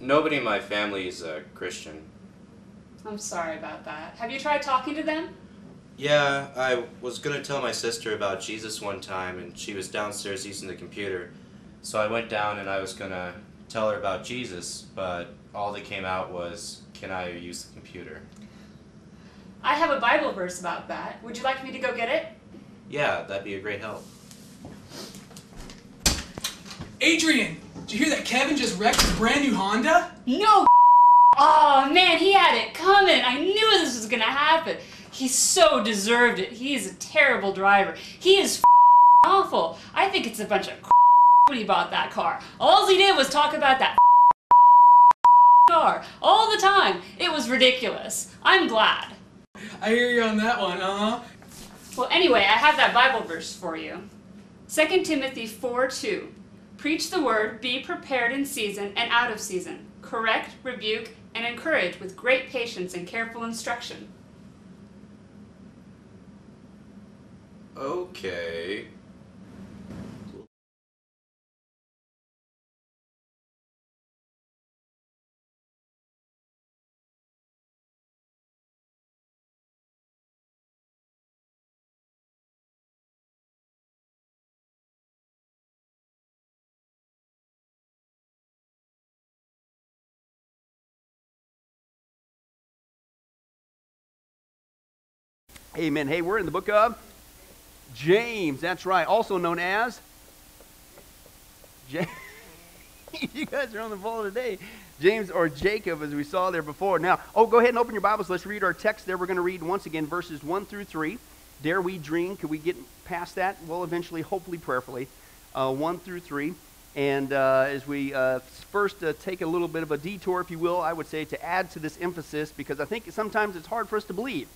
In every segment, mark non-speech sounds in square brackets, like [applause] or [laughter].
nobody in my family is a Christian. I'm sorry about that. Have you tried talking to them? Yeah, I was gonna tell my sister about Jesus one time, and she was downstairs using the computer. So I went down and I was gonna tell her about Jesus, but all that came out was, Can I use the computer? I have a Bible verse about that. Would you like me to go get it? Yeah, that'd be a great help. Adrian, did you hear that Kevin just wrecked his brand new Honda? No! [laughs] Oh man, he had it coming. I knew this was gonna happen. He so deserved it. He is a terrible driver. He is [laughs] awful. I think it's a bunch of [laughs] when he bought that car. All he did was talk about that car all the time. It was ridiculous. I'm glad. I hear you on that one, uh huh. Well, anyway, I have that Bible verse for you. 2 Timothy 4 2. Preach the word, be prepared in season and out of season. Correct, rebuke, and encourage with great patience and careful instruction. Okay. Amen. Hey, we're in the book of James. That's right. Also known as James. [laughs] you guys are on the ball today. James or Jacob, as we saw there before. Now, oh, go ahead and open your Bibles. Let's read our text there. We're going to read once again verses 1 through 3. Dare we dream? Could we get past that? Well, eventually, hopefully, prayerfully. Uh, 1 through 3. And uh, as we uh, first uh, take a little bit of a detour, if you will, I would say to add to this emphasis, because I think sometimes it's hard for us to believe.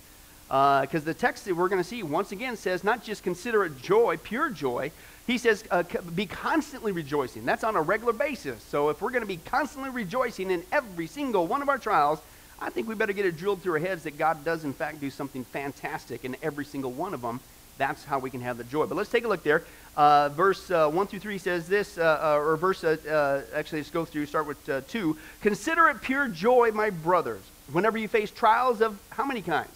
Because uh, the text that we're going to see once again says not just consider it joy, pure joy. He says uh, be constantly rejoicing. That's on a regular basis. So if we're going to be constantly rejoicing in every single one of our trials, I think we better get it drilled through our heads that God does in fact do something fantastic in every single one of them. That's how we can have the joy. But let's take a look there. Uh, verse uh, 1 through 3 says this, uh, uh or verse, uh, actually, let's go through, start with 2. Consider it pure joy, my brothers, whenever you face trials of how many kinds?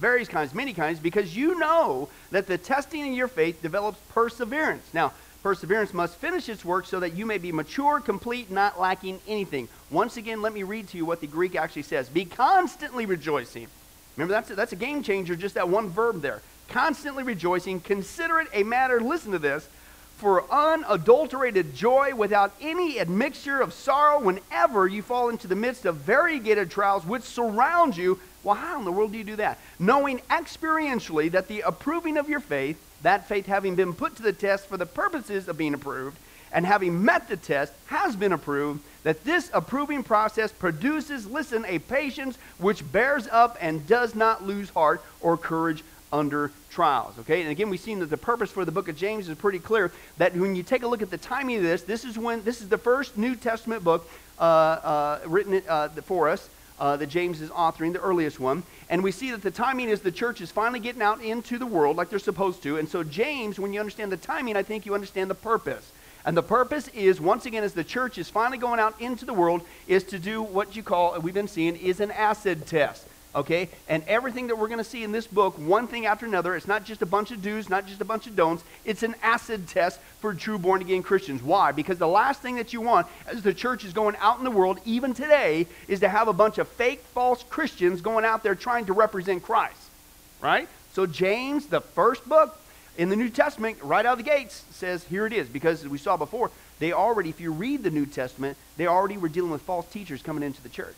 Various kinds, many kinds, because you know that the testing of your faith develops perseverance. Now, perseverance must finish its work so that you may be mature, complete, not lacking anything. Once again, let me read to you what the Greek actually says. Be constantly rejoicing. Remember, that's a, that's a game changer, just that one verb there. Constantly rejoicing. Consider it a matter, listen to this, for unadulterated joy without any admixture of sorrow whenever you fall into the midst of variegated trials which surround you well, how in the world do you do that? Knowing experientially that the approving of your faith, that faith having been put to the test for the purposes of being approved, and having met the test, has been approved, that this approving process produces, listen, a patience which bears up and does not lose heart or courage under trials. Okay, and again, we've seen that the purpose for the book of James is pretty clear. That when you take a look at the timing of this, this is when this is the first New Testament book uh, uh, written uh, for us uh, that James is authoring, the earliest one. And we see that the timing is the church is finally getting out into the world like they're supposed to. And so, James, when you understand the timing, I think you understand the purpose. And the purpose is, once again, as the church is finally going out into the world, is to do what you call, we've been seeing, is an acid test okay? And everything that we're going to see in this book, one thing after another, it's not just a bunch of do's, not just a bunch of don'ts. It's an acid test for true born again Christians. Why? Because the last thing that you want as the church is going out in the world, even today, is to have a bunch of fake, false Christians going out there trying to represent Christ, right? So, James, the first book in the New Testament, right out of the gates, says, here it is. Because we saw before, they already, if you read the New Testament, they already were dealing with false teachers coming into the church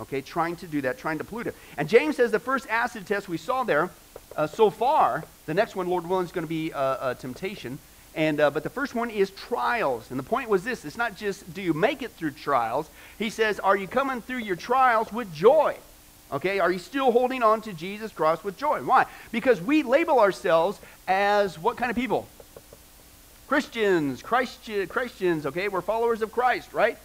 okay, trying to do that, trying to pollute it. And James says the first acid test we saw there uh, so far, the next one, Lord willing, is going to be uh, temptation. And, uh, but the first one is trials. And the point was this it's not just do you make it through trials. He says, are you coming through your trials with joy? Okay, are you still holding on to Jesus Christ with joy? Why? Because we label ourselves as what kind of people? Christians, Christ, Christians, okay? We're followers of Christ, right?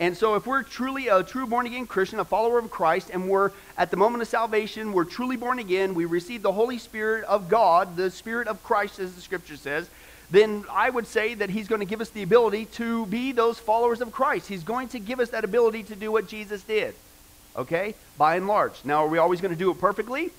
And so, if we're truly a true born again Christian, a follower of Christ, and we're at the moment of salvation, we're truly born again, we receive the Holy Spirit of God, the Spirit of Christ, as the scripture says, then I would say that he's going to give us the ability to be those followers of Christ. He's going to give us that ability to do what Jesus did. Okay? By and large. Now, are we always going to do it perfectly?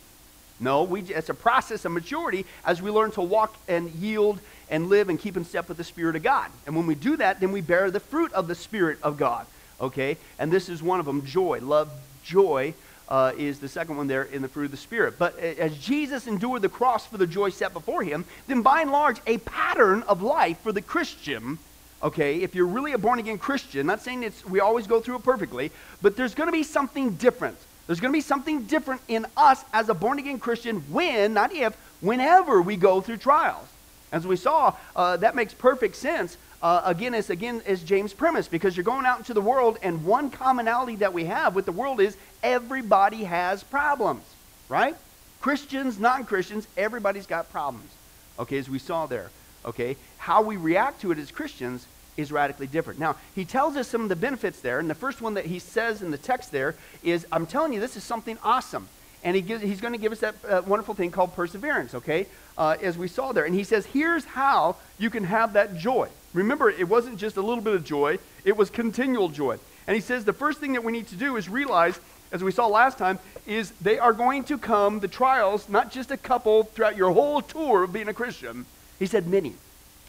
No, we, it's a process of maturity as we learn to walk and yield and live and keep in step with the Spirit of God. And when we do that, then we bear the fruit of the Spirit of God. Okay? And this is one of them joy, love, joy, uh, is the second one there in the fruit of the Spirit. But as Jesus endured the cross for the joy set before him, then by and large, a pattern of life for the Christian, okay, if you're really a born again Christian, not saying it's, we always go through it perfectly, but there's going to be something different. There's going to be something different in us as a born again Christian when, not if, whenever we go through trials. As we saw, uh, that makes perfect sense uh, again, is again is James' premise because you're going out into the world, and one commonality that we have with the world is everybody has problems, right? Christians, non-Christians, everybody's got problems. Okay, as we saw there. Okay, how we react to it as Christians is radically different. Now, he tells us some of the benefits there, and the first one that he says in the text there is, "I'm telling you, this is something awesome." And he gives, he's going to give us that uh, wonderful thing called perseverance, okay? Uh, as we saw there. And he says, here's how you can have that joy. Remember, it wasn't just a little bit of joy, it was continual joy. And he says the first thing that we need to do is realize, as we saw last time, is they are going to come, the trials, not just a couple throughout your whole tour of being a Christian. He said many.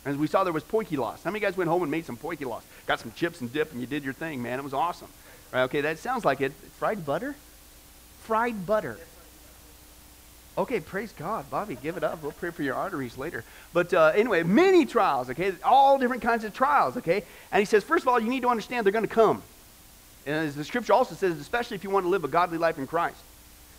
As we saw, there was poikilos. How many guys went home and made some poikilos? Got some chips and dip, and you did your thing, man. It was awesome. Right, okay, that sounds like it. Fried butter? Fried butter. Okay, praise God. Bobby, give it up. We'll pray for your arteries later. But uh, anyway, many trials, okay? All different kinds of trials, okay? And he says, first of all, you need to understand they're going to come. And as the scripture also says, especially if you want to live a godly life in Christ.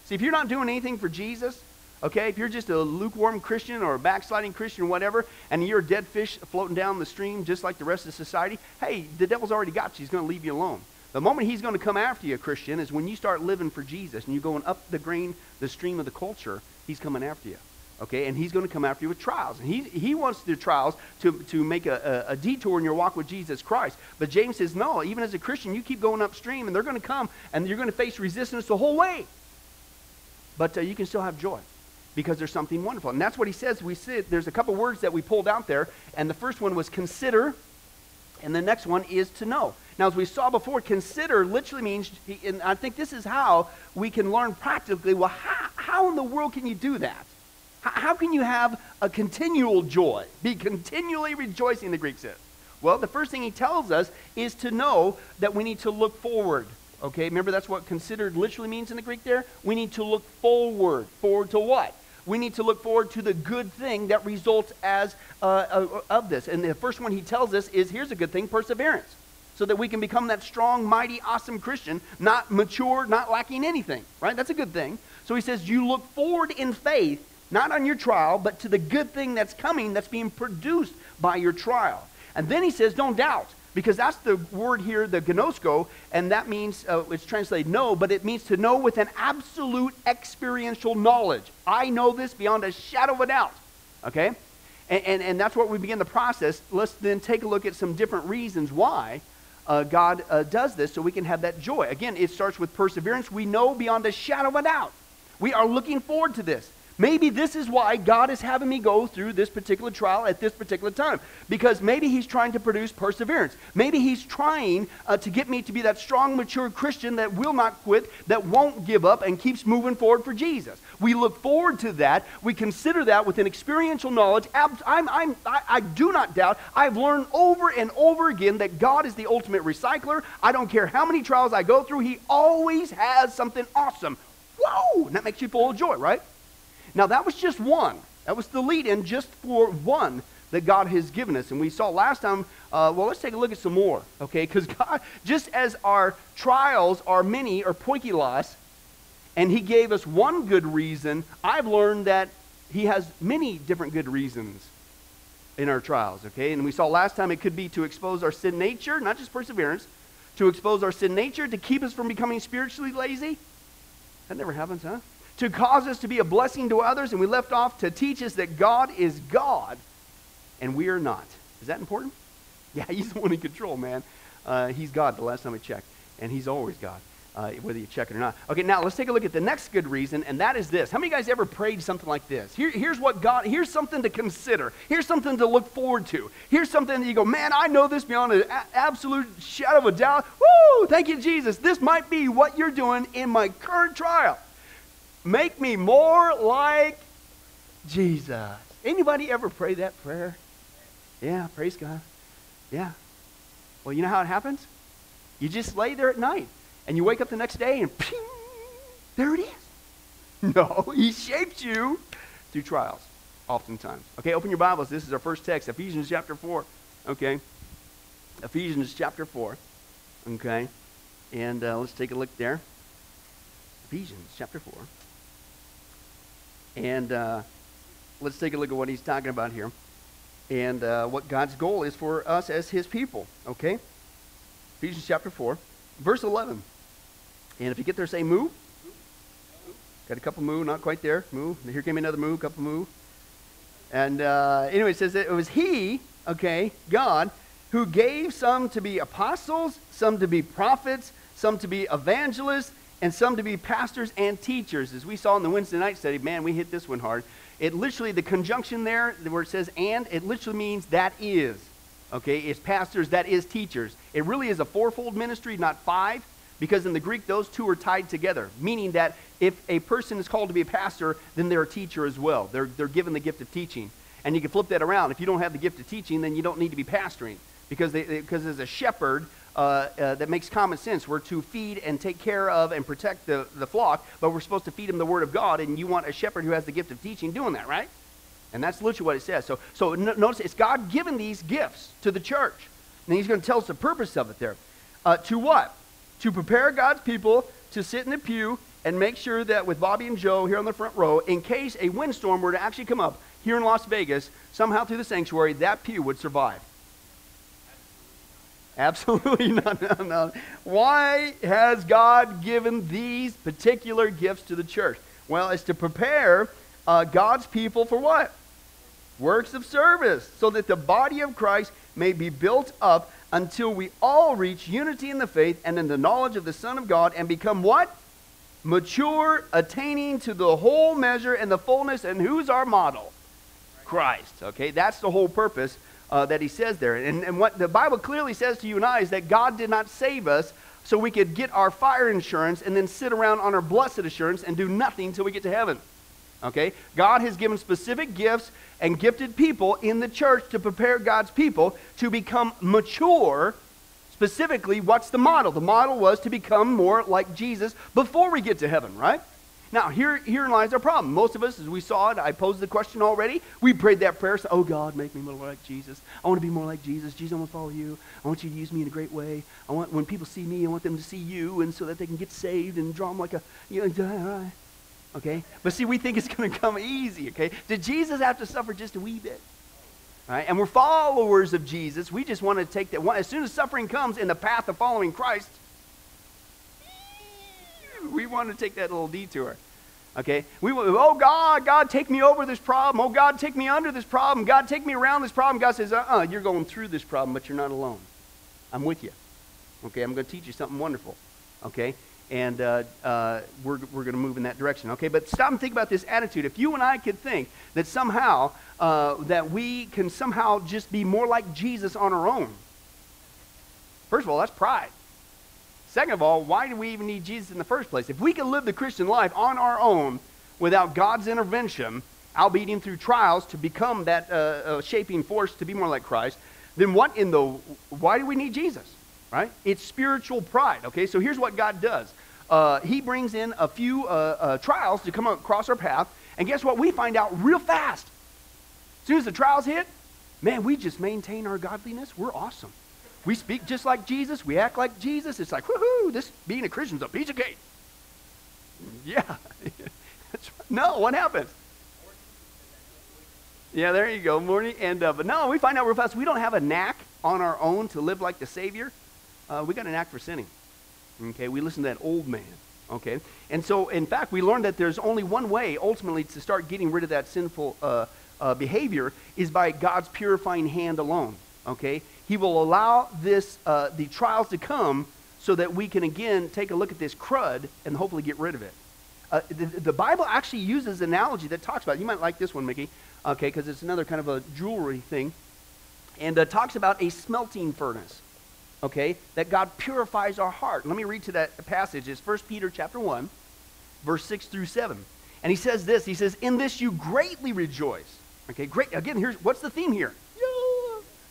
See, if you're not doing anything for Jesus, okay, if you're just a lukewarm Christian or a backsliding Christian or whatever, and you're a dead fish floating down the stream just like the rest of society, hey, the devil's already got you. He's going to leave you alone. The moment he's going to come after you, Christian, is when you start living for Jesus and you're going up the grain, the stream of the culture, he's coming after you. Okay, and he's going to come after you with trials. And he, he wants the trials to, to make a, a, a detour in your walk with Jesus Christ. But James says, no, even as a Christian, you keep going upstream and they're going to come and you're going to face resistance the whole way. But uh, you can still have joy because there's something wonderful. And that's what he says. We see, there's a couple words that we pulled out there. And the first one was consider, and the next one is to know. Now, as we saw before, consider literally means, and I think this is how we can learn practically, well, how, how in the world can you do that? How, how can you have a continual joy? Be continually rejoicing, the Greek says. Well, the first thing he tells us is to know that we need to look forward. Okay, remember that's what considered literally means in the Greek there? We need to look forward. Forward to what? We need to look forward to the good thing that results as uh, uh of this. And the first one he tells us is here's a good thing perseverance so that we can become that strong, mighty, awesome Christian, not mature, not lacking anything, right? That's a good thing. So he says, You look forward in faith, not on your trial, but to the good thing that's coming that's being produced by your trial. And then he says, Don't doubt, because that's the word here, the ginosko, and that means, uh, it's translated know, but it means to know with an absolute experiential knowledge. I know this beyond a shadow of a doubt, okay? And, and, and that's what we begin the process. Let's then take a look at some different reasons why uh, God uh, does this so we can have that joy. Again, it starts with perseverance. We know beyond a shadow of a doubt. We are looking forward to this. Maybe this is why God is having me go through this particular trial at this particular time. Because maybe He's trying to produce perseverance. Maybe He's trying uh, to get me to be that strong, mature Christian that will not quit, that won't give up, and keeps moving forward for Jesus. We look forward to that. We consider that with an experiential knowledge. I'm, I'm, I, I do not doubt. I've learned over and over again that God is the ultimate recycler. I don't care how many trials I go through, He always has something awesome. Whoa! And that makes you full of joy, right? Now, that was just one. That was the lead in just for one that God has given us. And we saw last time, uh, well, let's take a look at some more, okay? Because [laughs] God, just as our trials are many or poikilos, and He gave us one good reason, I've learned that He has many different good reasons in our trials, okay? And we saw last time it could be to expose our sin nature, not just perseverance, to expose our sin nature, to keep us from becoming spiritually lazy. That never happens, huh? To cause us to be a blessing to others, and we left off to teach us that God is God and we are not. Is that important? [laughs] Yeah, he's the one in control, man. Uh, he's God the last time I checked, and he's always God. uh, whether you check it or not. Okay, now let's take a look at the next good reason, and that is this. How many of you guys ever prayed something like this? Here, here's what God, here's something to consider. Here's something to look forward to. Here's something that you go, man, I know this beyond an a- absolute shadow of a doubt. Woo! Thank you, Jesus. This might be what you're doing in my current trial. Make me more like Jesus. Anybody ever pray that prayer? Yeah, praise God. Yeah. Well, you know how it happens? You just lay there at night and you wake up the next day and ping, there it is. [laughs] No, he shapes you through trials, oftentimes. Okay, open your Bibles. This is our first text, Ephesians chapter 4. Okay, Ephesians chapter 4. Okay, and uh, let's take a look there. Ephesians chapter 4. And uh, let's take a look at what he's talking about here and uh, what God's goal is for us as his people. Okay? Ephesians chapter 4, verse 11. And if you get there, say moo. Got a couple moo, not quite there. Moo. Here came another moo, couple moo. And uh, anyway, it says that it was He, okay, God, who gave some to be apostles, some to be prophets, some to be evangelists, and some to be pastors and teachers. As we saw in the Wednesday night study, man, we hit this one hard. It literally, the conjunction there, where it says and, it literally means that is. Okay, it's pastors, that is teachers. It really is a fourfold ministry, not five, because in the Greek, those two are tied together, meaning that if a person is called to be a pastor, then they're a teacher as well. They're, they're given the gift of teaching. And you can flip that around. If you don't have the gift of teaching, then you don't need to be pastoring. Because, they, because as a shepherd, uh, uh, that makes common sense. We're to feed and take care of and protect the, the flock, but we're supposed to feed them the Word of God, and you want a shepherd who has the gift of teaching doing that, right? And that's literally what it says. So, so notice it's God giving these gifts to the church. And he's going to tell us the purpose of it there. Uh, to what? To prepare God's people to sit in the pew and make sure that with Bobby and Joe here on the front row, in case a windstorm were to actually come up here in Las Vegas, somehow through the sanctuary, that pew would survive. Absolutely [laughs] not. No, no. Why has God given these particular gifts to the church? Well, it's to prepare uh, God's people for what? Works of service, so that the body of Christ may be built up until we all reach unity in the faith and in the knowledge of the Son of God and become what? Mature, attaining to the whole measure and the fullness. And who's our model? Christ. Okay, that's the whole purpose uh, that he says there. And, and what the Bible clearly says to you and I is that God did not save us so we could get our fire insurance and then sit around on our blessed assurance and do nothing until we get to heaven. Okay? God has given specific gifts and gifted people in the church to prepare God's people to become mature. Specifically, what's the model? The model was to become more like Jesus before we get to heaven, right? Now, here, herein lies our problem. Most of us, as we saw it, I posed the question already. We prayed that prayer. So, oh, God, make me more like Jesus. I want to be more like Jesus. Jesus, I want to follow you. I want you to use me in a great way. I want, when people see me, I want them to see you, and so that they can get saved and draw them like a, you know, okay? But see, we think it's going to come easy, okay? Did Jesus have to suffer just a wee bit? Right? And we're followers of Jesus. We just want to take that one. As soon as suffering comes in the path of following Christ, [laughs] we want to take that little detour. Okay? We oh God, God, take me over this problem. Oh God, take me under this problem. God, take me around this problem. God says, uh-uh, you're going through this problem, but you're not alone. I'm with you. Okay, I'm going to teach you something wonderful. Okay? And uh, uh, we're, we're going to move in that direction. Okay? But stop and think about this attitude. If you and I could think that somehow uh, that we can somehow just be more like Jesus on our own, first of all, that's pride. Second of all, why do we even need Jesus in the first place? If we can live the Christian life on our own without God's intervention, albeit through trials to become that uh, uh, shaping force to be more like Christ, then what in the why do we need Jesus? Right? It's spiritual pride. Okay, so here's what God does. Uh, he brings in a few uh, uh, trials to come across our path, and guess what? We find out real fast. As soon as the trials hit, man, we just maintain our godliness. We're awesome. We speak just like Jesus. We act like Jesus. It's like, woohoo, this being a Christian's a piece of cake. Yeah. [laughs] no, what happens? Yeah, there you go. Morning. And, uh, but no, we find out real fast we don't have a knack on our own to live like the Savior. Uh, we got a knack for sinning. Okay, we listen to that old man. Okay, and so in fact, we learned that there's only one way ultimately to start getting rid of that sinful uh, uh, behavior is by God's purifying hand alone. Okay, He will allow this uh, the trials to come so that we can again take a look at this crud and hopefully get rid of it. Uh, the, the Bible actually uses an analogy that talks about. You might like this one, Mickey, okay, because it's another kind of a jewelry thing, and uh, talks about a smelting furnace, okay, that God purifies our heart. Let me read to that passage. It's 1 Peter chapter one, verse six through seven, and he says this. He says, "In this you greatly rejoice." Okay, great. Again, here's what's the theme here?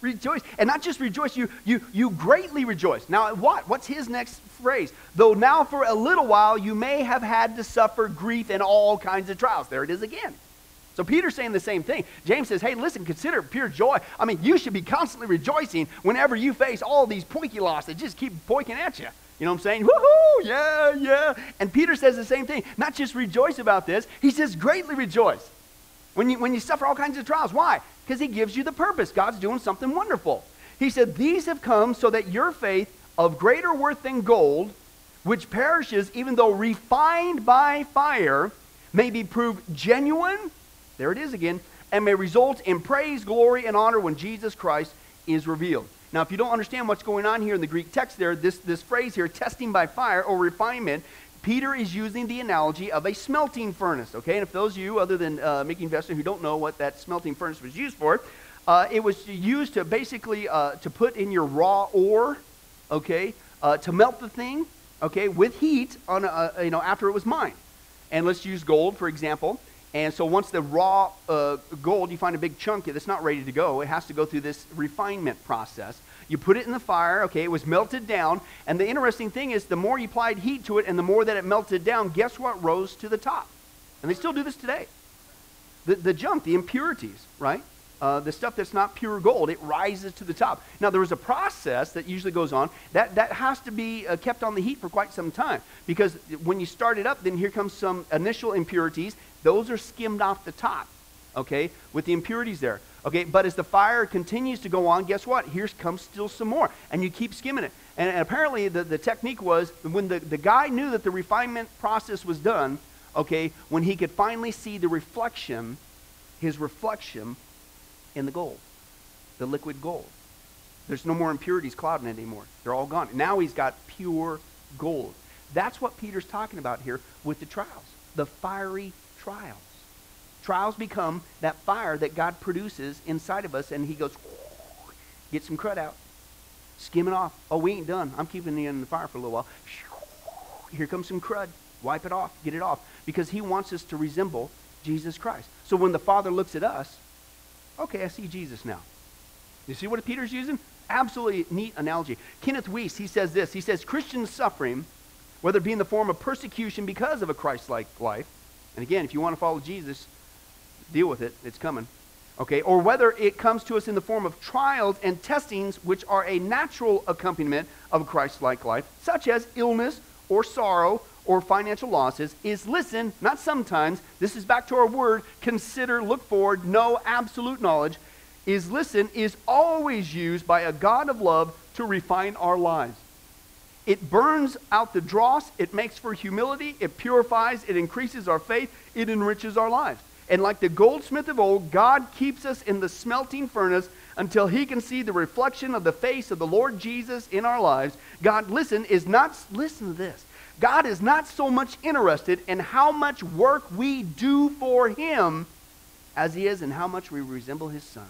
Rejoice and not just rejoice you you you greatly rejoice now what what's his next phrase though now for a little while you may have had to suffer grief and all kinds of trials there it is again so peter's saying the same thing james says hey listen consider pure joy i mean you should be constantly rejoicing whenever you face all these pointy loss that just keep pointing at you you know what I'm saying? Woohoo! Yeah, yeah. And Peter says the same thing. Not just rejoice about this, he says greatly rejoice. When you, when you suffer all kinds of trials. Why? Because he gives you the purpose. God's doing something wonderful. He said, These have come so that your faith, of greater worth than gold, which perishes even though refined by fire, may be proved genuine, there it is again, and may result in praise, glory, and honor when Jesus Christ is revealed. Now, if you don't understand what's going on here in the Greek text there, this, this phrase here, testing by fire or refinement, Peter is using the analogy of a smelting furnace, okay? And if those of you, other than uh, Mickey Vester, who don't know what that smelting furnace was used for, uh, it was used to basically uh, to put in your raw ore, okay, uh, to melt the thing, okay, with heat on, a, you know, after it was mined. And let's use gold, for example. And so once the raw uh, gold, you find a big chunk that's not ready to go, it has to go through this refinement process. You put it in the fire, okay, it was melted down. And the interesting thing is, the more you applied heat to it and the more that it melted down, guess what rose to the top? And they still do this today. The, the junk, the impurities, right? Uh, the stuff that's not pure gold, it rises to the top. Now, there is a process that usually goes on that, that has to be uh, kept on the heat for quite some time because when you start it up, then here comes some initial impurities. Those are skimmed off the top, okay, with the impurities there. Okay, but as the fire continues to go on, guess what? Here comes still some more. And you keep skimming it. And, and apparently, the, the technique was when the, the guy knew that the refinement process was done, okay, when he could finally see the reflection, his reflection in the gold, the liquid gold. There's no more impurities clouding it anymore. They're all gone. Now he's got pure gold. That's what Peter's talking about here with the trials, the fiery trials. Trials become that fire that God produces inside of us, and He goes, get some crud out, skim it off. Oh, we ain't done. I'm keeping the in the fire for a little while. Here comes some crud. Wipe it off. Get it off. Because He wants us to resemble Jesus Christ. So when the Father looks at us, okay, I see Jesus now. You see what Peter's using? Absolutely neat analogy. Kenneth Wuest, he says this. He says, Christian suffering, whether it be in the form of persecution because of a Christ like life, and again, if you want to follow Jesus, deal with it. It's coming. Okay, or whether it comes to us in the form of trials and testings, which are a natural accompaniment of a Christ like life, such as illness or sorrow or financial losses, is listen, not sometimes, this is back to our word, consider, look forward, know absolute knowledge, is listen, is always used by a God of love to refine our lives. It burns out the dross, it makes for humility, it purifies, it increases our faith, it enriches our lives. And like the goldsmith of old, God keeps us in the smelting furnace until he can see the reflection of the face of the Lord Jesus in our lives. God, listen, is not, listen to this. God is not so much interested in how much work we do for him as he is in how much we resemble his son.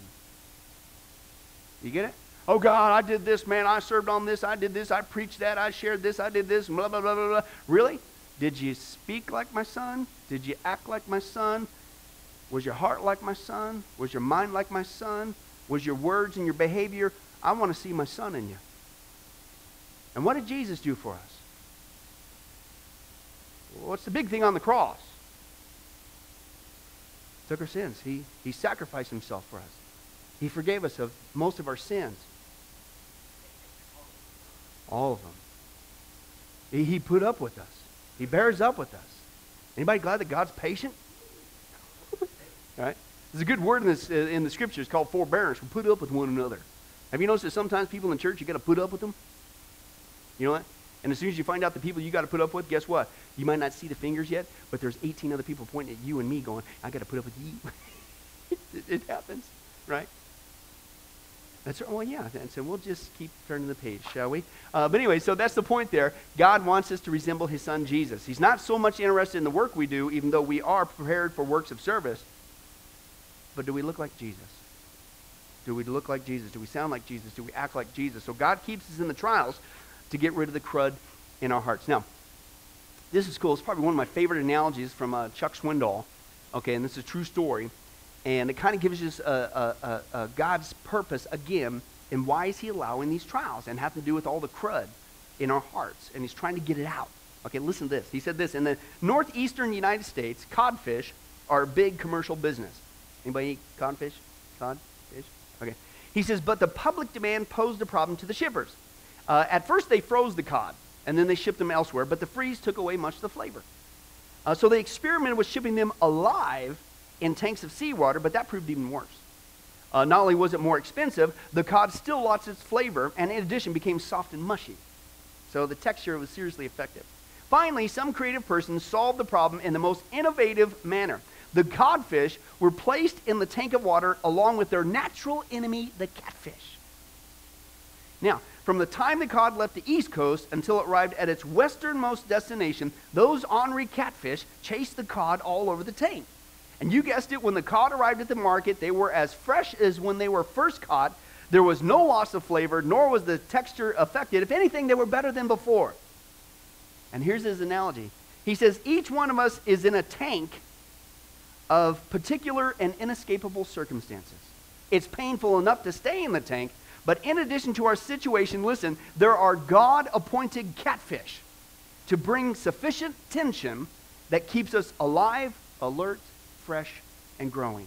You get it? Oh God, I did this, man. I served on this. I did this. I preached that. I shared this. I did this. Blah, blah, blah, blah, blah. Really? Did you speak like my son? Did you act like my son? Was your heart like my son? Was your mind like my son? Was your words and your behavior? I want to see my son in you. And what did Jesus do for us? What's the big thing on the cross? Took our sins. He, he sacrificed himself for us. He forgave us of most of our sins. All of them. He, he put up with us. He bears up with us. Anybody glad that God's patient? Right? There's a good word in, this, uh, in the scriptures called forbearance. We put up with one another. Have you noticed that sometimes people in church, you got to put up with them? You know what? And as soon as you find out the people you got to put up with, guess what? You might not see the fingers yet, but there's 18 other people pointing at you and me going, I got to put up with you. [laughs] it, it happens, right? That's right. Well, yeah. And so we'll just keep turning the page, shall we? Uh, but anyway, so that's the point there. God wants us to resemble his son Jesus. He's not so much interested in the work we do, even though we are prepared for works of service. But do we look like Jesus? Do we look like Jesus? Do we sound like Jesus? Do we act like Jesus? So God keeps us in the trials to get rid of the crud in our hearts. Now, this is cool. It's probably one of my favorite analogies from uh, Chuck Swindoll. Okay, and this is a true story. And it kind of gives us God's purpose again and why is he allowing these trials and have to do with all the crud in our hearts. And he's trying to get it out. Okay, listen to this. He said this in the northeastern United States, codfish are a big commercial business. Anybody eat codfish? Codfish? Okay. He says, but the public demand posed a problem to the shippers. Uh, at first, they froze the cod, and then they shipped them elsewhere, but the freeze took away much of the flavor. Uh, so they experimented with shipping them alive in tanks of seawater, but that proved even worse. Uh, not only was it more expensive, the cod still lost its flavor, and in addition became soft and mushy. So the texture was seriously effective. Finally, some creative person solved the problem in the most innovative manner. The codfish were placed in the tank of water along with their natural enemy, the catfish. Now, from the time the cod left the east coast until it arrived at its westernmost destination, those ornery catfish chased the cod all over the tank. And you guessed it, when the cod arrived at the market, they were as fresh as when they were first caught. There was no loss of flavor, nor was the texture affected. If anything, they were better than before. And here's his analogy. He says, Each one of us is in a tank of particular and inescapable circumstances. It's painful enough to stay in the tank, but in addition to our situation, listen, there are God appointed catfish to bring sufficient tension that keeps us alive, alert, fresh, and growing.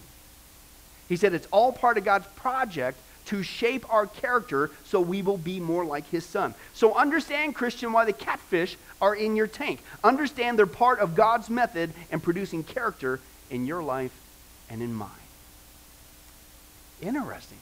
He said it's all part of God's project to shape our character so we will be more like his son. So understand, Christian, why the catfish are in your tank. Understand they're part of God's method in producing character in your life and in mine. Interesting.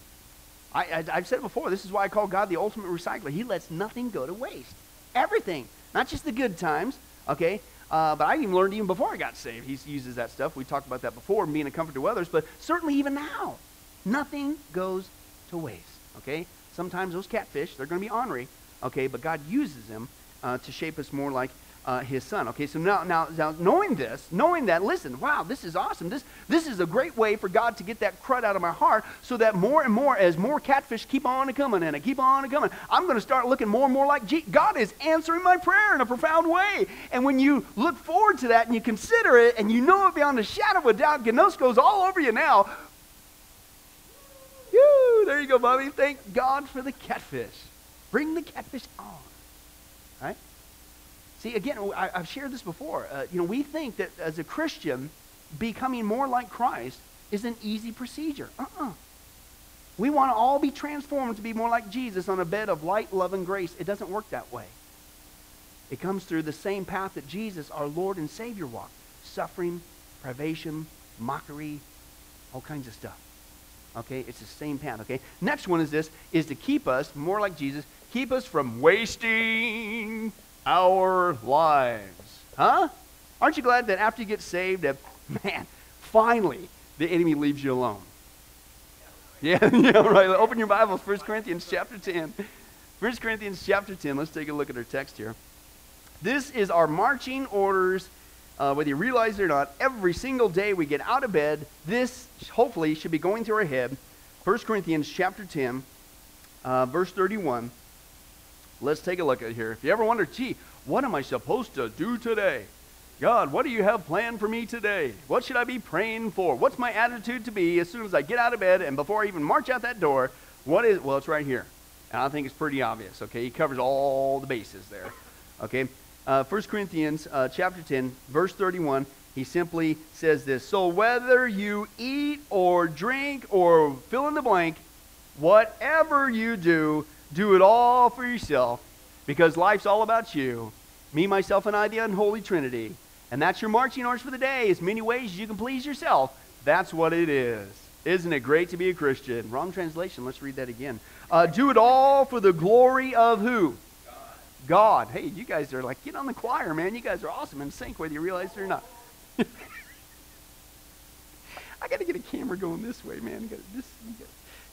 I, have said it before, this is why I call God the ultimate recycler. He lets nothing go to waste. Everything. Not just the good times, okay? Uh, but I even learned even before I got saved. He uses that stuff. We talked about that before, being a comfort to others, but certainly even now, nothing goes to waste, okay? Sometimes those catfish, they're going to be ornery, okay? But God uses them uh, to shape us more like uh, his son. Okay, so now, now, now, knowing this, knowing that, listen, wow, this is awesome. This, this is a great way for God to get that crud out of my heart so that more and more, as more catfish keep on coming and keep on coming, I'm going to start looking more and more like G- God is answering my prayer in a profound way. And when you look forward to that and you consider it and you know it beyond a shadow of a doubt, Gnos goes all over you now. Woo, there you go, Bobby. Thank God for the catfish. Bring the catfish on. Right? See, again, I, have shared this before. Uh, you know, we think that as a Christian, becoming more like Christ is an easy procedure. Uh-uh. We want to all be transformed to be more like Jesus on a bed of light, love, and grace. It doesn't work that way. It comes through the same path that Jesus, our Lord and Savior, walked. Suffering, privation, mockery, all kinds of stuff. Okay? It's the same path, okay? Next one is this, is to keep us more like Jesus, keep us from wasting our lives. Huh? Aren't you glad that after you get saved, that, [laughs] man, finally, the enemy leaves you alone? Yeah, [laughs] yeah, right. Open your Bibles, 1 Corinthians chapter 10. 1 Corinthians chapter 10. Let's take a look at our text here. This is our marching orders, uh, whether you realize it or not. Every single day we get out of bed, this hopefully should be going through our head. 1 Corinthians chapter 10, uh, verse 31. Let's take a look at here. If you ever wonder, gee, what am I supposed to do today? God, what do you have planned for me today? What should I be praying for? What's my attitude to be as soon as I get out of bed and before I even march out that door? What is, well, it's right here. And I think it's pretty obvious, okay? He covers all the bases there, okay? Uh, 1 Corinthians uh, chapter 10, verse 31, he simply says this So whether you eat or drink or fill in the blank, whatever you do, do it all for yourself because life's all about you. Me, myself, and I, the unholy trinity. And that's your marching orders for the day. As many ways as you can please yourself. That's what it is. Isn't it great to be a Christian? Wrong translation. Let's read that again. Uh, do it all for the glory of who? God. God. Hey, you guys are like, get on the choir, man. You guys are awesome in sync, whether you realize it or not. [laughs] I got to get a camera going this way, man. Gotta, This,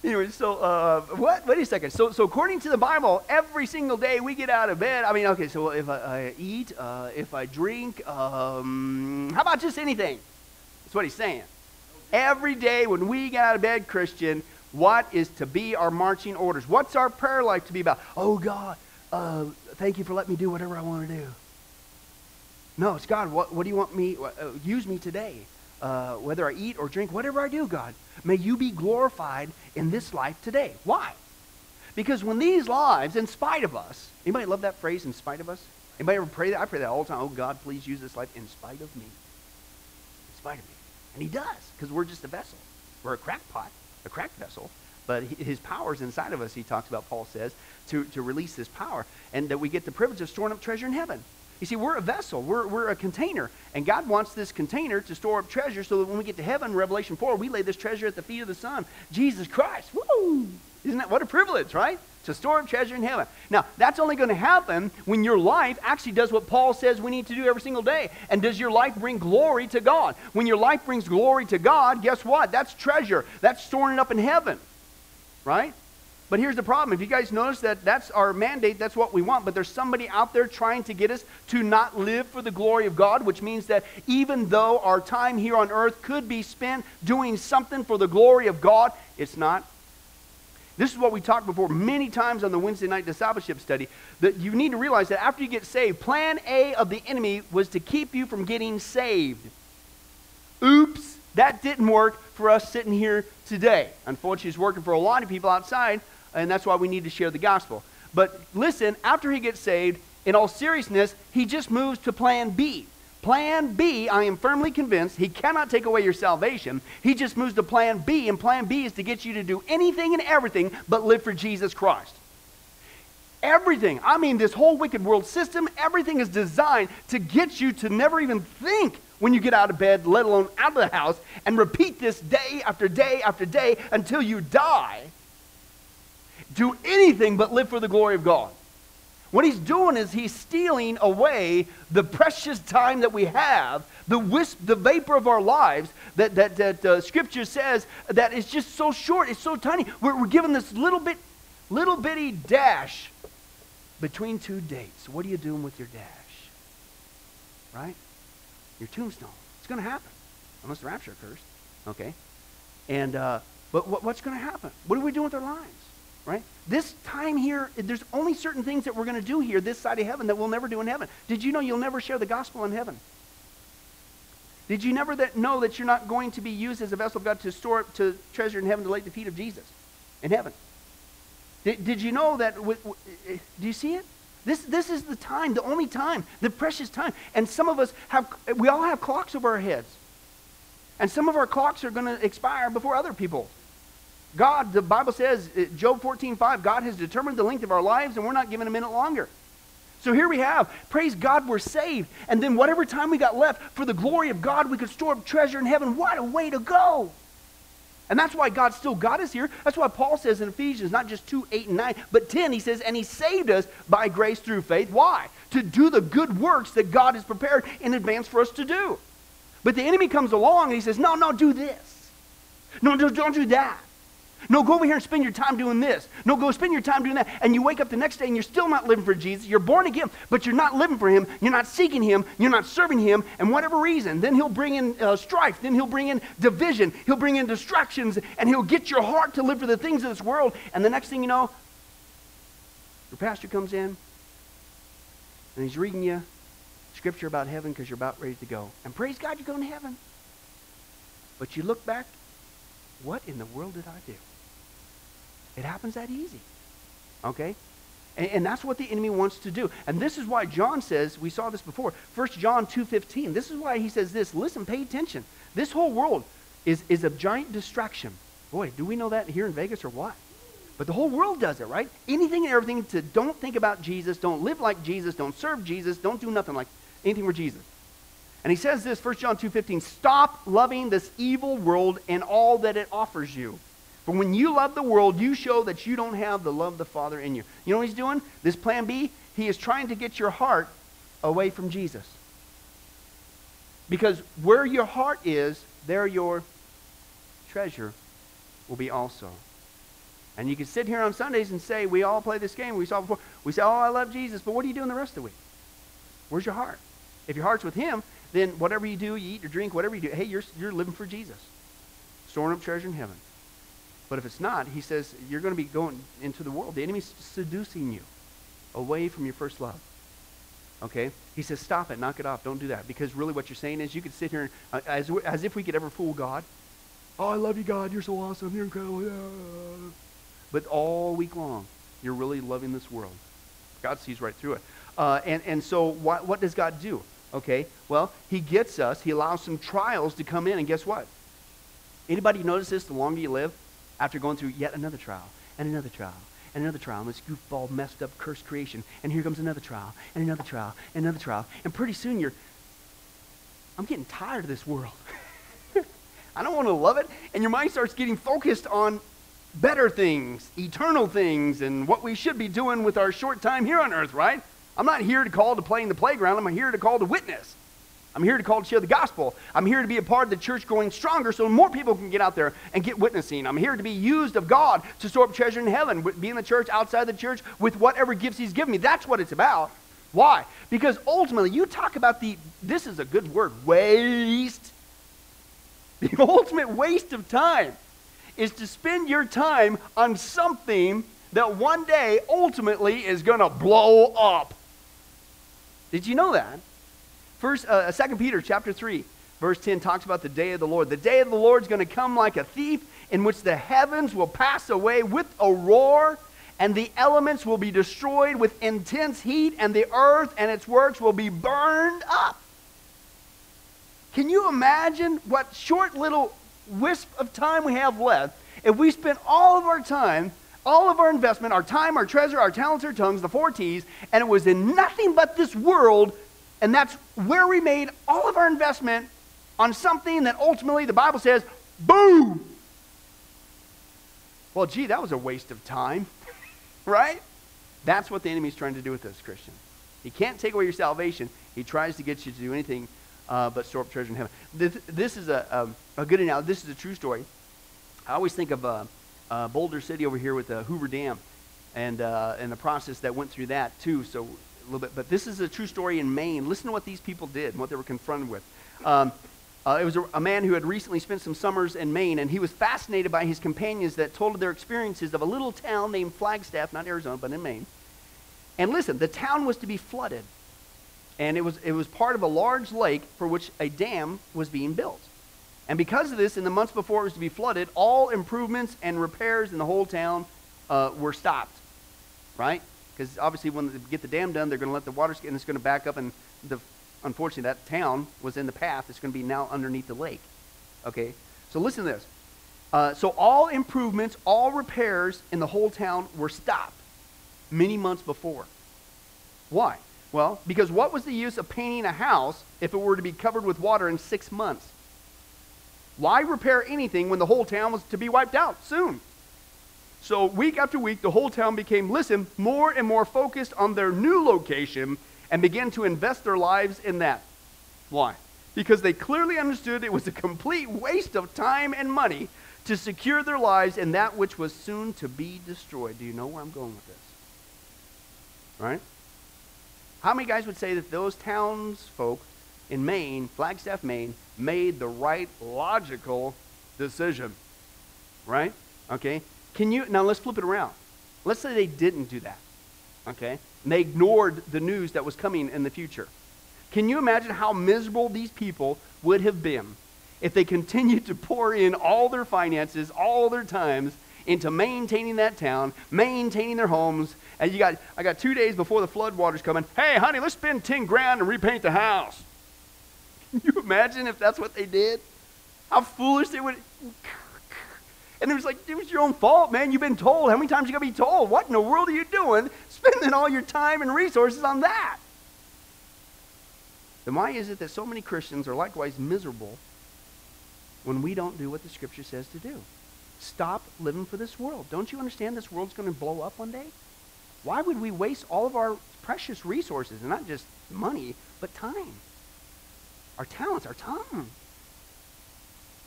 Anyway, so uh, what? Wait a second. So, so according to the Bible, every single day we get out of bed. I mean, okay. So if I, I eat, uh, if I drink, um, how about just anything? That's what he's saying. Every day when we get out of bed, Christian, what is to be our marching orders? What's our prayer life to be about? Oh God, uh, thank you for letting me do whatever I want to do. No, it's God. What, what do you want me? Uh, use me today. Uh, whether I eat or drink, whatever I do, God, may you be glorified in this life today. Why? Because when these lives, in spite of us, anybody love that phrase, in spite of us? Anybody ever pray that? I pray that all the time. Oh, God, please use this life in spite of me. In spite of me. And he does, because we're just a vessel. We're a crackpot, a cracked vessel. But his power is inside of us, he talks about, Paul says, to, to release this power. And that we get the privilege of storing up treasure in heaven. You see, we're a vessel, we're, we're a container, and God wants this container to store up treasure so that when we get to heaven, Revelation 4, we lay this treasure at the feet of the Son, Jesus Christ. Woo! Isn't that what a privilege, right? To store up treasure in heaven. Now, that's only going to happen when your life actually does what Paul says we need to do every single day. And does your life bring glory to God? When your life brings glory to God, guess what? That's treasure. That's storing it up in heaven, right? But here's the problem. If you guys notice that that's our mandate, that's what we want, but there's somebody out there trying to get us to not live for the glory of God, which means that even though our time here on earth could be spent doing something for the glory of God, it's not. This is what we talked before many times on the Wednesday night discipleship study. That you need to realize that after you get saved, plan A of the enemy was to keep you from getting saved. Oops, that didn't work for us sitting here today. Unfortunately, it's working for a lot of people outside and that's why we need to share the gospel. But listen, after he gets saved, in all seriousness, he just moves to plan B. Plan B, I am firmly convinced, he cannot take away your salvation. He just moves to plan B, and plan B is to get you to do anything and everything but live for Jesus Christ. Everything, I mean, this whole wicked world system, everything is designed to get you to never even think when you get out of bed, let alone out of the house, and repeat this day after day after day until you die do anything but live for the glory of God. What he's doing is he's stealing away the precious time that we have, the wisp, the vapor of our lives that, that, that uh, Scripture says that is just so short, it's so tiny. We're, we're given this little bit, little bitty dash between two dates. What are you doing with your dash? Right? Your tombstone. It's going to happen unless the rapture occurs. Okay? And, uh, but what, what's going to happen? What are we doing with our lives? Right? This time here, there's only certain things that we're going to do here this side of heaven that we'll never do in heaven. Did you know you'll never share the gospel in heaven? Did you never that know that you're not going to be used as a vessel of God to store up to treasure in heaven to lay at the feet of Jesus in heaven? Did, did you know that? Eh, do you see it? This, this is the time, the only time, the precious time. And some of us have, we all have clocks over our heads. And some of our clocks are going to expire before other people. God, the Bible says, uh, Job 14, 5, God has determined the length of our lives and we're not given a minute longer. So here we have, praise God, we're saved. And then whatever time we got left, for the glory of God, we could store up treasure in heaven. What a way to go! And that's why God still got us here. That's why Paul says in Ephesians, not just 2, 8, and 9, but 10, he says, and he saved us by grace through faith. Why? To do the good works that God has prepared in advance for us to do. But the enemy comes along and he says, no, no, do this. No, no don't do that. No, go over here and spend your time doing this. No, go spend your time doing that. And you wake up the next day and you're still not living for Jesus. You're born again, but you're not living for Him. You're not seeking Him. You're not serving Him. And whatever reason, then He'll bring in uh, strife. Then He'll bring in division. He'll bring in distractions. And He'll get your heart to live for the things of this world. And the next thing you know, your pastor comes in and he's reading you scripture about heaven because you're about ready to go. And praise God, you're going to heaven. But you look back, what in the world did I do? It happens that easy. Okay? And, and, that's what the enemy wants to do. And this is why John says, we saw this before, 1 John 2.15. This is why he says this. Listen, pay attention. This whole world is, is a giant distraction. Boy, do we know that here in Vegas or what? But the whole world does it, right? Anything and everything to don't think about Jesus, don't live like Jesus, don't serve Jesus, don't do nothing like anything for Jesus. And he says this, 1 John 2.15, stop loving this evil world and all that it offers you. For when you love the world, you show that you don't have the love of the Father in you. You know what he's doing? This plan B, he is trying to get your heart away from Jesus. Because where your heart is, there your treasure will be also. And you can sit here on Sundays and say, we all play this game. We saw before. We say, oh, I love Jesus. But what are you doing the rest of the week? Where's your heart? If your heart's with him, then whatever you do, you eat or drink, whatever you do, hey, you're, you're living for Jesus. Storing up treasure in heaven. But if it's not, he says, you're going to be going into the world. The enemy's seducing you away from your first love. Okay? He says, stop it, knock it off, don't do that. Because really what you're saying is you could sit here and, uh, as, as if we could ever fool God. Oh, I love you, God. You're so awesome. You're incredible. But all week long, you're really loving this world. God sees right through it. Uh, and, and so what does God do? Okay, well, he gets us. He allows some trials to come in. And guess what? Anybody notice this the longer you live? After going through yet another trial and another trial and another trial, and this goofball, messed up, cursed creation, and here comes another trial, and another trial, and another trial, and pretty soon you're, I'm getting tired of this world. [laughs] I don't want to love it, and your mind starts getting focused on better things, eternal things, and what we should be doing with our short time here on earth, right? I'm not here to call to play in the playground. I'm here to call to witness. I'm here to call to share the gospel. I'm here to be a part of the church growing stronger so more people can get out there and get witnessing. I'm here to be used of God to store up treasure in heaven, be in the church, outside the church, with whatever gifts He's given me. That's what it's about. Why? Because ultimately, you talk about the, this is a good word, waste. [laughs] The ultimate waste of time is to spend your time on something that one day ultimately is going to blow up. Did you know that? First, uh, 2 Peter chapter 3, verse 10 talks about the day of the Lord. The day of the Lord is going to come like a thief in which the heavens will pass away with a roar and the elements will be destroyed with intense heat and the earth and its works will be burned up. Can you imagine what short little wisp of time we have left if we spent all of our time all of our investment, our time, our treasure, our talents, our tongues, the four T's, and it was in nothing but this world, and that's where we made all of our investment on something that ultimately the Bible says, boom! Well, gee, that was a waste of time, [laughs] right? That's what the enemy's trying to do with us, Christian. He can't take away your salvation. He tries to get you to do anything uh, but store up treasure in heaven. This, this is a, a, a, good analogy. This is a true story. I always think of uh, uh, Boulder City over here with the Hoover Dam and, uh, and the process that went through that too. So a little bit, but this is a true story in Maine. Listen to what these people did and what they were confronted with. Um, uh, it was a, a, man who had recently spent some summers in Maine, and he was fascinated by his companions that told their experiences of a little town named Flagstaff, not Arizona, but in Maine. And listen, the town was to be flooded, and it was, it was part of a large lake for which a dam was being built. And because of this, in the months before it was to be flooded, all improvements and repairs in the whole town uh, were stopped, right? Because obviously, when they get the dam done, they're going to let the water, and it's going to back up, and the, unfortunately, that town was in the path. It's going to be now underneath the lake. Okay? So listen to this. Uh, so all improvements, all repairs in the whole town were stopped many months before. Why? Well, because what was the use of painting a house if it were to be covered with water in six months? Why repair anything when the whole town was to be wiped out soon? So, week after week, the whole town became, listen, more and more focused on their new location and began to invest their lives in that. Why? Because they clearly understood it was a complete waste of time and money to secure their lives in that which was soon to be destroyed. Do you know where I'm going with this? Right? How many guys would say that those townsfolk in Maine, Flagstaff, Maine, made the right logical decision. Right? Okay? Can you, now let's flip it around. Let's say they didn't do that. Okay? And they ignored the news that was coming in the future. Can you imagine how miserable these people would have been if they continued to pour in all their finances, all their times into maintaining that town, maintaining their homes, and you got I got two days before the flood water's coming. Hey, honey, let's spend 10 grand and repaint the house. [laughs] Can you imagine if that's what they did? How foolish they would. And it was like, it was your own fault, man. You've been told. How many times you got to be told? What in the world are you doing spending all your time and resources on that? Then why is it that so many Christians are likewise miserable when we don't do what the Scripture says to do? Stop living for this world. Don't you understand this world's going to blow up one day? Why would we waste all of our precious resources, and not just money, but time? our talents, our time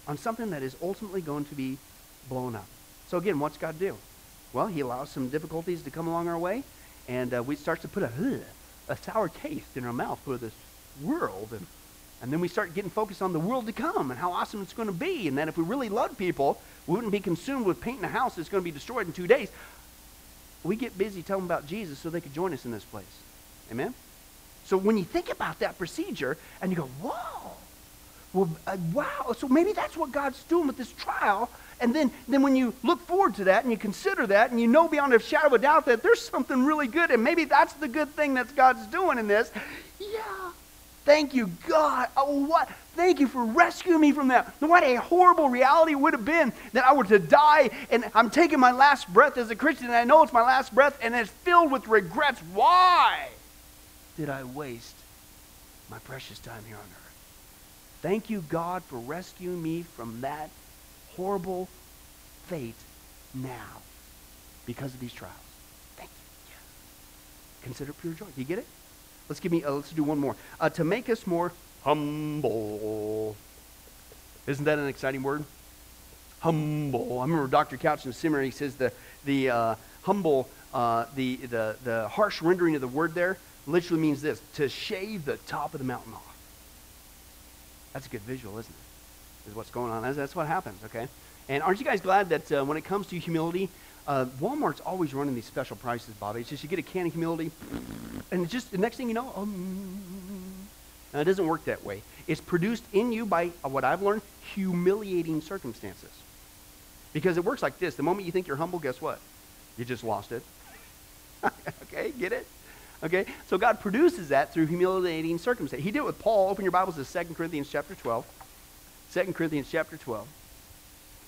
on something that is ultimately going to be blown up. So again, what's God do? Well, he allows some difficulties to come along our way, and uh, we start to put a, ugh, a sour taste in our mouth for this world. And, and then we start getting focused on the world to come and how awesome it's going to be. And that if we really loved people, we wouldn't be consumed with painting a house that's going to be destroyed in two days. We get busy telling about Jesus so they could join us in this place. Amen? So when you think about that procedure and you go, whoa, well, uh, wow, so maybe that's what God's doing with this trial. And then, then when you look forward to that and you consider that and you know beyond a shadow of a doubt that there's something really good and maybe that's the good thing that God's doing in this, yeah, thank you, God. Oh, what? Thank you for rescuing me from that. What a horrible reality it would have been that I were to die and I'm taking my last breath as a Christian and I know it's my last breath and it's filled with regrets. Why? did I waste my precious time here on earth? Thank you, God, for rescuing me from that horrible fate now because of these trials. Thank you. Yeah. Consider pure joy. Do you get it? Let's give me. Uh, let's do one more. Uh, to make us more humble. Isn't that an exciting word? Humble. I remember Dr. Couch in the seminary. He says the the uh, humble, uh, the the the harsh rendering of the word there literally means this to shave the top of the mountain off. That's a good visual, isn't it? Is what's going on. That's, that's what happens, okay? And aren't you guys glad that uh, when it comes to humility, uh, Walmart's always running these special prices, Bobby. It's just you get a can of humility, and just the next thing you know, um, it doesn't work that way. It's produced in you by uh, what I've learned, humiliating circumstances. Because it works like this: the moment you think you're humble, guess what? You just lost it. [laughs] okay, get it? Okay? So God produces that through humiliating circumstance. He did it with Paul. Open your Bibles to 2 Corinthians chapter 12. 2 Corinthians chapter 12.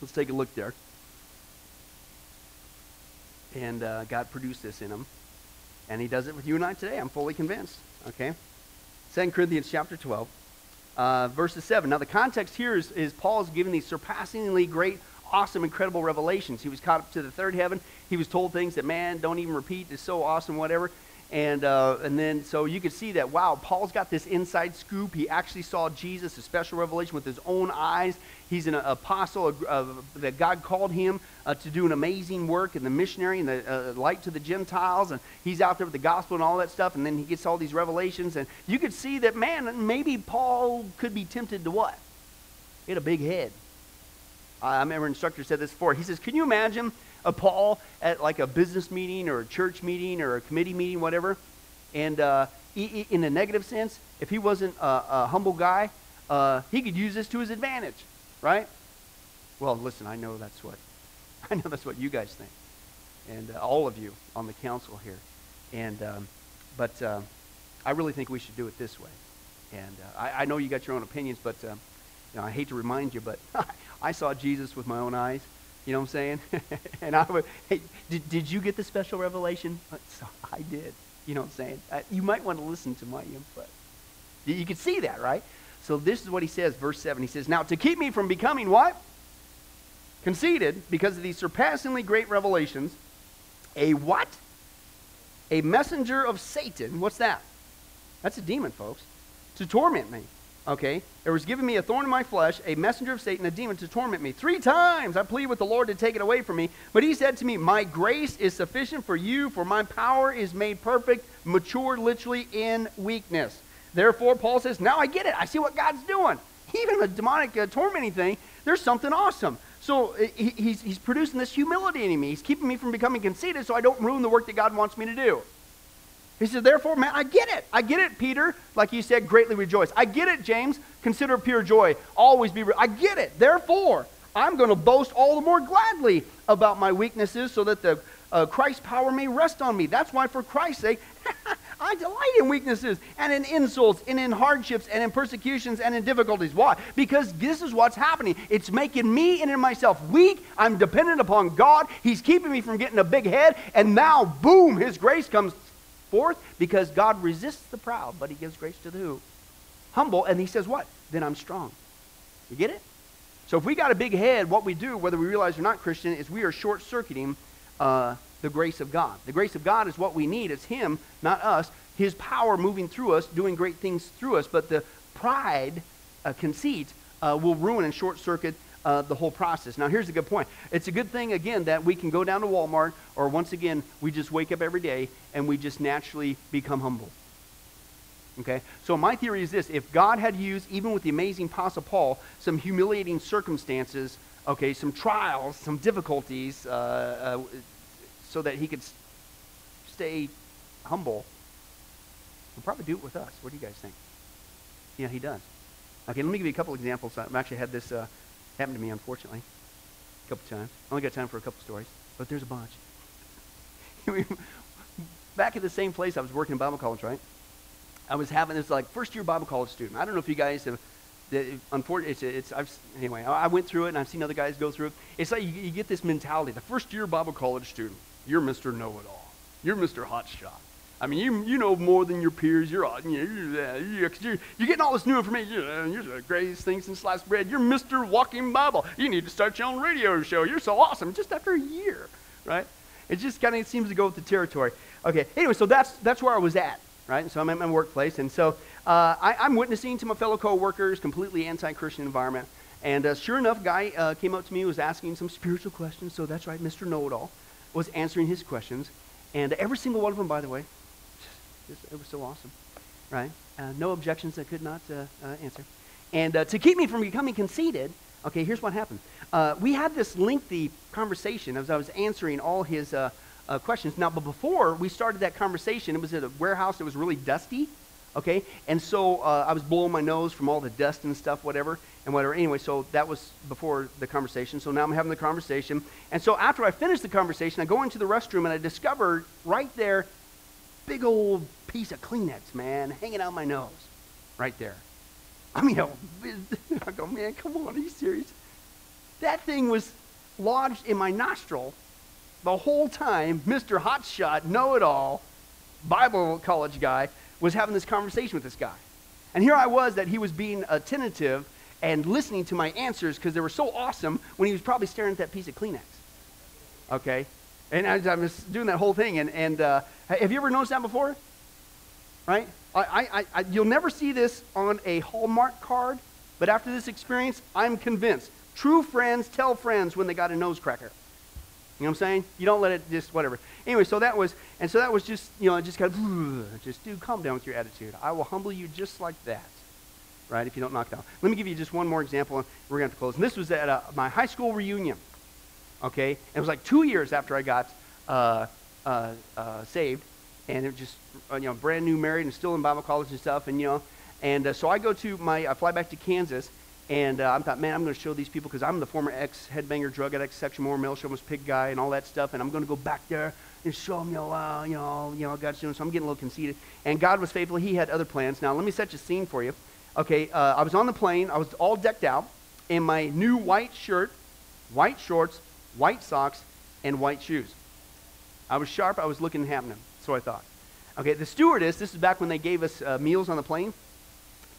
Let's take a look there. And uh, God produced this in him. And he does it with you and I today. I'm fully convinced. Okay? 2 Corinthians chapter 12. Uh, verses 7. Now, the context here is, is Paul's giving these surpassingly great, awesome, incredible revelations. He was caught up to the third heaven. He was told things that, man, don't even repeat. It's so awesome, whatever. And, uh, and then, so you could see that, wow, Paul's got this inside scoop. He actually saw Jesus, a special revelation with his own eyes. He's an apostle uh, that God called him uh, to do an amazing work and the missionary and the uh, light to the Gentiles. And he's out there with the gospel and all that stuff. And then he gets all these revelations. And you could see that, man, maybe Paul could be tempted to what? Get a big head. I remember an instructor said this before. He says, Can you imagine a Paul at like a business meeting or a church meeting or a committee meeting, whatever, and uh, in a negative sense, if he wasn't a, a humble guy, uh, he could use this to his advantage, right? Well, listen, I know that's what [laughs] I know that's what you guys think, and uh, all of you on the council here, and um, but uh, I really think we should do it this way. And uh, I, I, know you got your own opinions, but uh, you know, I hate to remind you, but [laughs] I saw Jesus with my own eyes. You know what I'm saying? [laughs] and I would, hey, did, did you get the special revelation? So I did. You know what I'm saying? Uh, you might want to listen to my input. You, you can see that, right? So this is what he says, verse 7. He says, Now to keep me from becoming what? Conceited, because of these surpassingly great revelations, a what? A messenger of Satan. What's that? That's a demon, folks. To torment me. Okay? There was given me a thorn in my flesh, a messenger of Satan, a demon to torment me. Three times I pleaded with the Lord to take it away from me. But he said to me, My grace is sufficient for you, for my power is made perfect, mature literally in weakness. Therefore, Paul says, Now I get it. I see what God's doing. Even a demonic uh, tormenting thing, there's something awesome. So uh, he, he's, he's producing this humility in me. He's keeping me from becoming conceited so I don't ruin the work that God wants me to do. He said, therefore, man, I get it. I get it, Peter. Like you said, greatly rejoice. I get it, James. Consider pure joy. Always be. I get it. Therefore, I'm going to boast all the more gladly about my weaknesses so that the uh, Christ's power may rest on me. That's why, for Christ's sake, [laughs] I delight in weaknesses and in insults and in hardships and in persecutions and in difficulties. Why? Because this is what's happening. It's making me and in myself weak. I'm dependent upon God. He's keeping me from getting a big head. And now, boom, His grace comes Forth, because God resists the proud, but he gives grace to the who? Humble. And he says, what? Then I'm strong. You get it? So if we got a big head, what we do, whether we realize or not Christian, is we are short circuiting uh, the grace of God. The grace of God is what we need. It's Him, not us. His power moving through us, doing great things through us. But the pride, uh, conceit, uh, will ruin and short circuit uh, the whole process. Now, here's a good point. It's a good thing, again, that we can go down to Walmart, or once again, we just wake up every day and we just naturally become humble. Okay? So, my theory is this if God had used, even with the amazing Apostle Paul, some humiliating circumstances, okay, some trials, some difficulties, uh, uh, so that he could stay humble, he'll probably do it with us. What do you guys think? Yeah, he does. Okay, let me give you a couple examples. I've actually had this uh, happen to me, unfortunately, a couple times. I only got time for a couple stories, but there's a bunch. [laughs] Back at the same place, I was working in Bible college, right? I was having this like first year Bible college student. I don't know if you guys have. Unfortunately, it's, it's I've anyway. I went through it and I've seen other guys go through it. It's like you, you get this mentality. The first year Bible college student, you're Mr. Know-it-all. You're Mr. Hotshot. I mean, you you know more than your peers. You're you know, you're, you're, you're, getting all this new information. You're, uh, you're the greatest thing since sliced bread. You're Mr. Walking Bible. You need to start your own radio show. You're so awesome. Just after a year, right? It just kind of seems to go with the territory. Okay. Anyway, so that's that's where I was at, right? So I'm at my workplace, and so uh, I, I'm witnessing to my fellow coworkers, completely anti-Christian environment. And uh, sure enough, guy uh, came up to me, was asking some spiritual questions. So that's right, Mr. Know-it-all was answering his questions, and every single one of them, by the way, just, it was so awesome, right? Uh, no objections I could not uh, uh, answer. And uh, to keep me from becoming conceited, okay, here's what happened. We had this lengthy conversation as I was answering all his questions. Now, but before we started that conversation, it was at a warehouse that was really dusty, okay? And so uh, I was blowing my nose from all the dust and stuff, whatever, and whatever. Anyway, so that was before the conversation. So now I'm having the conversation. And so after I finished the conversation, I go into the restroom and I discovered right there big old piece of Kleenex, man, hanging out my nose, right there. I mean, [laughs] oh, I go, man, come on, are you serious? That thing was lodged in my nostril the whole time. Mr. Hotshot, know-it-all, Bible college guy was having this conversation with this guy, and here I was that he was being attentive and listening to my answers because they were so awesome when he was probably staring at that piece of Kleenex. Okay, and I, was doing that whole thing, and and uh, have you ever noticed that before? Right? I, I, I, you'll never see this on a Hallmark card, but after this experience, I'm convinced. True friends tell friends when they got a nose cracker. You know what I'm saying? You don't let it just whatever. Anyway, so that was, and so that was just, you know, I just kind of, just dude, calm down with your attitude. I will humble you just like that, right? If you don't knock down. Let me give you just one more example, and we're going to close. And this was at uh, my high school reunion. Okay, and it was like two years after I got uh, uh, uh, saved, and it was just, uh, you know, brand new married and still in Bible college and stuff, and you know, and uh, so I go to my, I fly back to Kansas, and uh, I thought, man, I'm going to show these people because I'm the former ex headbanger, drug addict, sexual moral, male chauvinist, pig guy, and all that stuff, and I'm going to go back there and show them, you know, wow, you know, you know, God's doing. So I'm getting a little conceited, and God was faithful. He had other plans. Now let me set the scene for you. Okay, uh, I was on the plane. I was all decked out in my new white shirt, white shorts, white socks, and white shoes. I was sharp. I was looking happening. So I thought. Okay, the stewardess. This is back when they gave us uh, meals on the plane,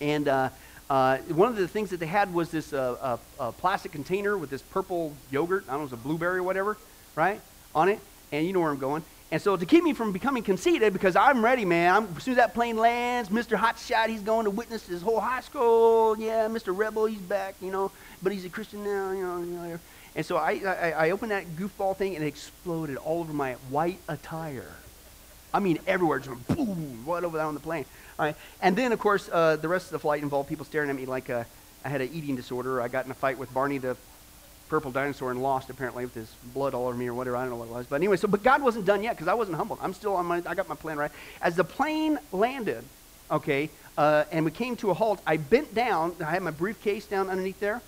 and uh, uh, one of the things that they had was this uh, uh, plastic container with this purple yogurt. I don't know, it was a blueberry or whatever, right, on it. And you know where I'm going. And so to keep me from becoming conceited, because I'm ready, man. I'm, as soon as that plane lands, Mr. Hotshot, he's going to witness his whole high school. Yeah, Mr. Rebel, he's back, you know, but he's a Christian now, you know. You know. And so I, I, I opened that goofball thing and it exploded all over my white attire. I mean, everywhere, just boom, right over there on the plane. All right. And then, of course, uh, the rest of the flight involved people staring at me like uh, I had an eating disorder. I got in a fight with Barney the purple dinosaur and lost apparently with his blood all over me or whatever. I don't know what it was. But anyway, so but God wasn't done yet because I wasn't humbled. I'm still on my. I got my plan right. As the plane landed, okay, uh, and we came to a halt, I bent down. I had my briefcase down underneath there,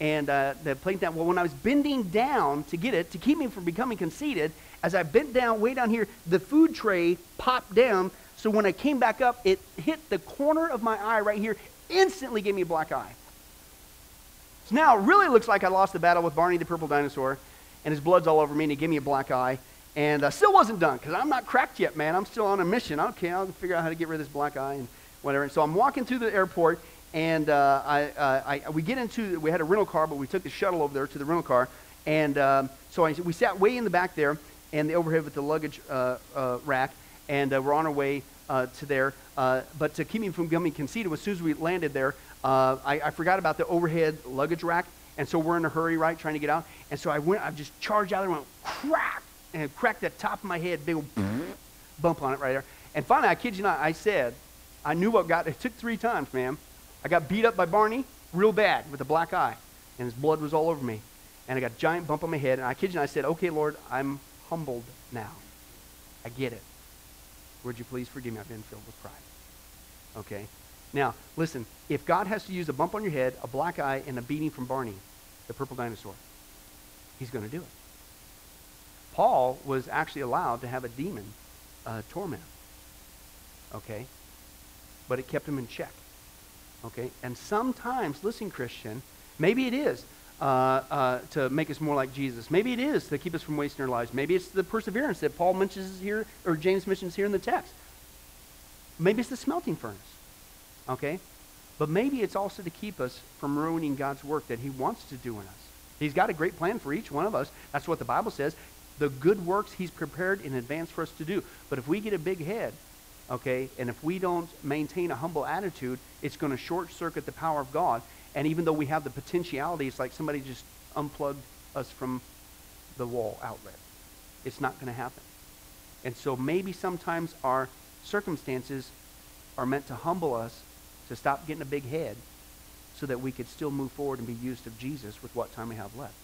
and uh, the plane down. Well, when I was bending down to get it to keep me from becoming conceited, as I bent down way down here, the food tray popped down. So when I came back up, it hit the corner of my eye right here. Instantly gave me a black eye. So now it really looks like I lost the battle with Barney the purple dinosaur, and his blood's all over me, and he gave me a black eye. And I still wasn't done because I'm not cracked yet, man. I'm still on a mission. Okay, I'll figure out how to get rid of this black eye and whatever. And so I'm walking through the airport, and uh, I, uh, I, we get into, we had a rental car, but we took the shuttle over there to the rental car. And um, so I, we sat way in the back there, and the overhead with the luggage uh, uh, rack, and uh, we're on our way uh, to there. Uh, but to keep me from becoming conceited, as soon as we landed there, uh, I, I forgot about the overhead luggage rack, And so we're in a hurry, right, trying to get out. And so I went, I just charged out there and went crack, and cracked the top of my head, big old bump on it right there. And finally, I kid you not, I said, I knew what got, it took three times, ma'am. I got beat up by Barney real bad with a black eye, and his blood was all over me. And I got a giant bump on my head, and I kid you I said, okay, Lord, I'm humbled now. I get it. Would you please forgive me? I've been filled with pride. Okay? Now, listen, if God has to use a bump on your head, a black eye, and a beating from Barney, the purple dinosaur, he's going to do it. Paul was actually allowed to have a demon uh, torment. Okay? But it kept him in check. Okay? And sometimes, listen, Christian, maybe it is uh, uh, to make us more like Jesus. Maybe it is to keep us from wasting our lives. Maybe it's the perseverance that Paul mentions here, or James mentions here in the text. Maybe it's the smelting furnace. Okay? But maybe it's also to keep us from ruining God's work that He wants to do in us. He's got a great plan for each one of us. That's what the Bible says. The good works He's prepared in advance for us to do. But if we get a big head, okay, and if we don't maintain a humble attitude, it's going to short circuit the power of God. And even though we have the potentiality, it's like somebody just unplugged us from the wall outlet. It's not going to happen. And so maybe sometimes our circumstances are meant to humble us to stop getting a big head so that we could still move forward and be used of Jesus with what time we have left.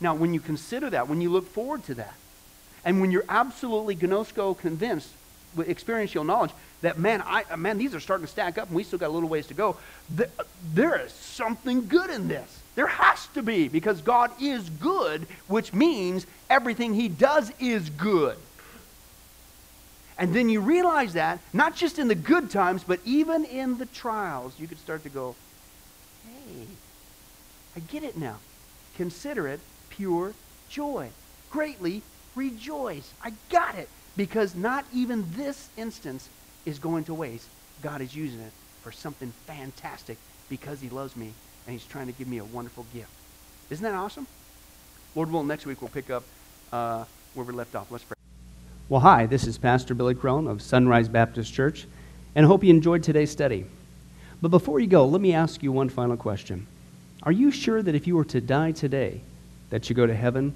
Now, when you consider that, when you look forward to that, and when you're absolutely ginosko convinced experiential knowledge that, man, I, man, these are starting to stack up and we still got a little ways to go, there is something good in this. There has to be because God is good, which means everything he does is good. And then you realize that, not just in the good times, but even in the trials, you could start to go, hey, I get it now. Consider it pure joy. Greatly rejoice. I got it. Because not even this instance is going to waste. God is using it for something fantastic because he loves me and he's trying to give me a wonderful gift. Isn't that awesome? Lord willing, next week we'll pick up uh, where we left off. Let's pray. Well, hi, this is Pastor Billy Crone of Sunrise Baptist Church, and I hope you enjoyed today's study. But before you go, let me ask you one final question. Are you sure that if you were to die today, that you go to heaven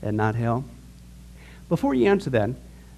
and not hell? Before you answer that,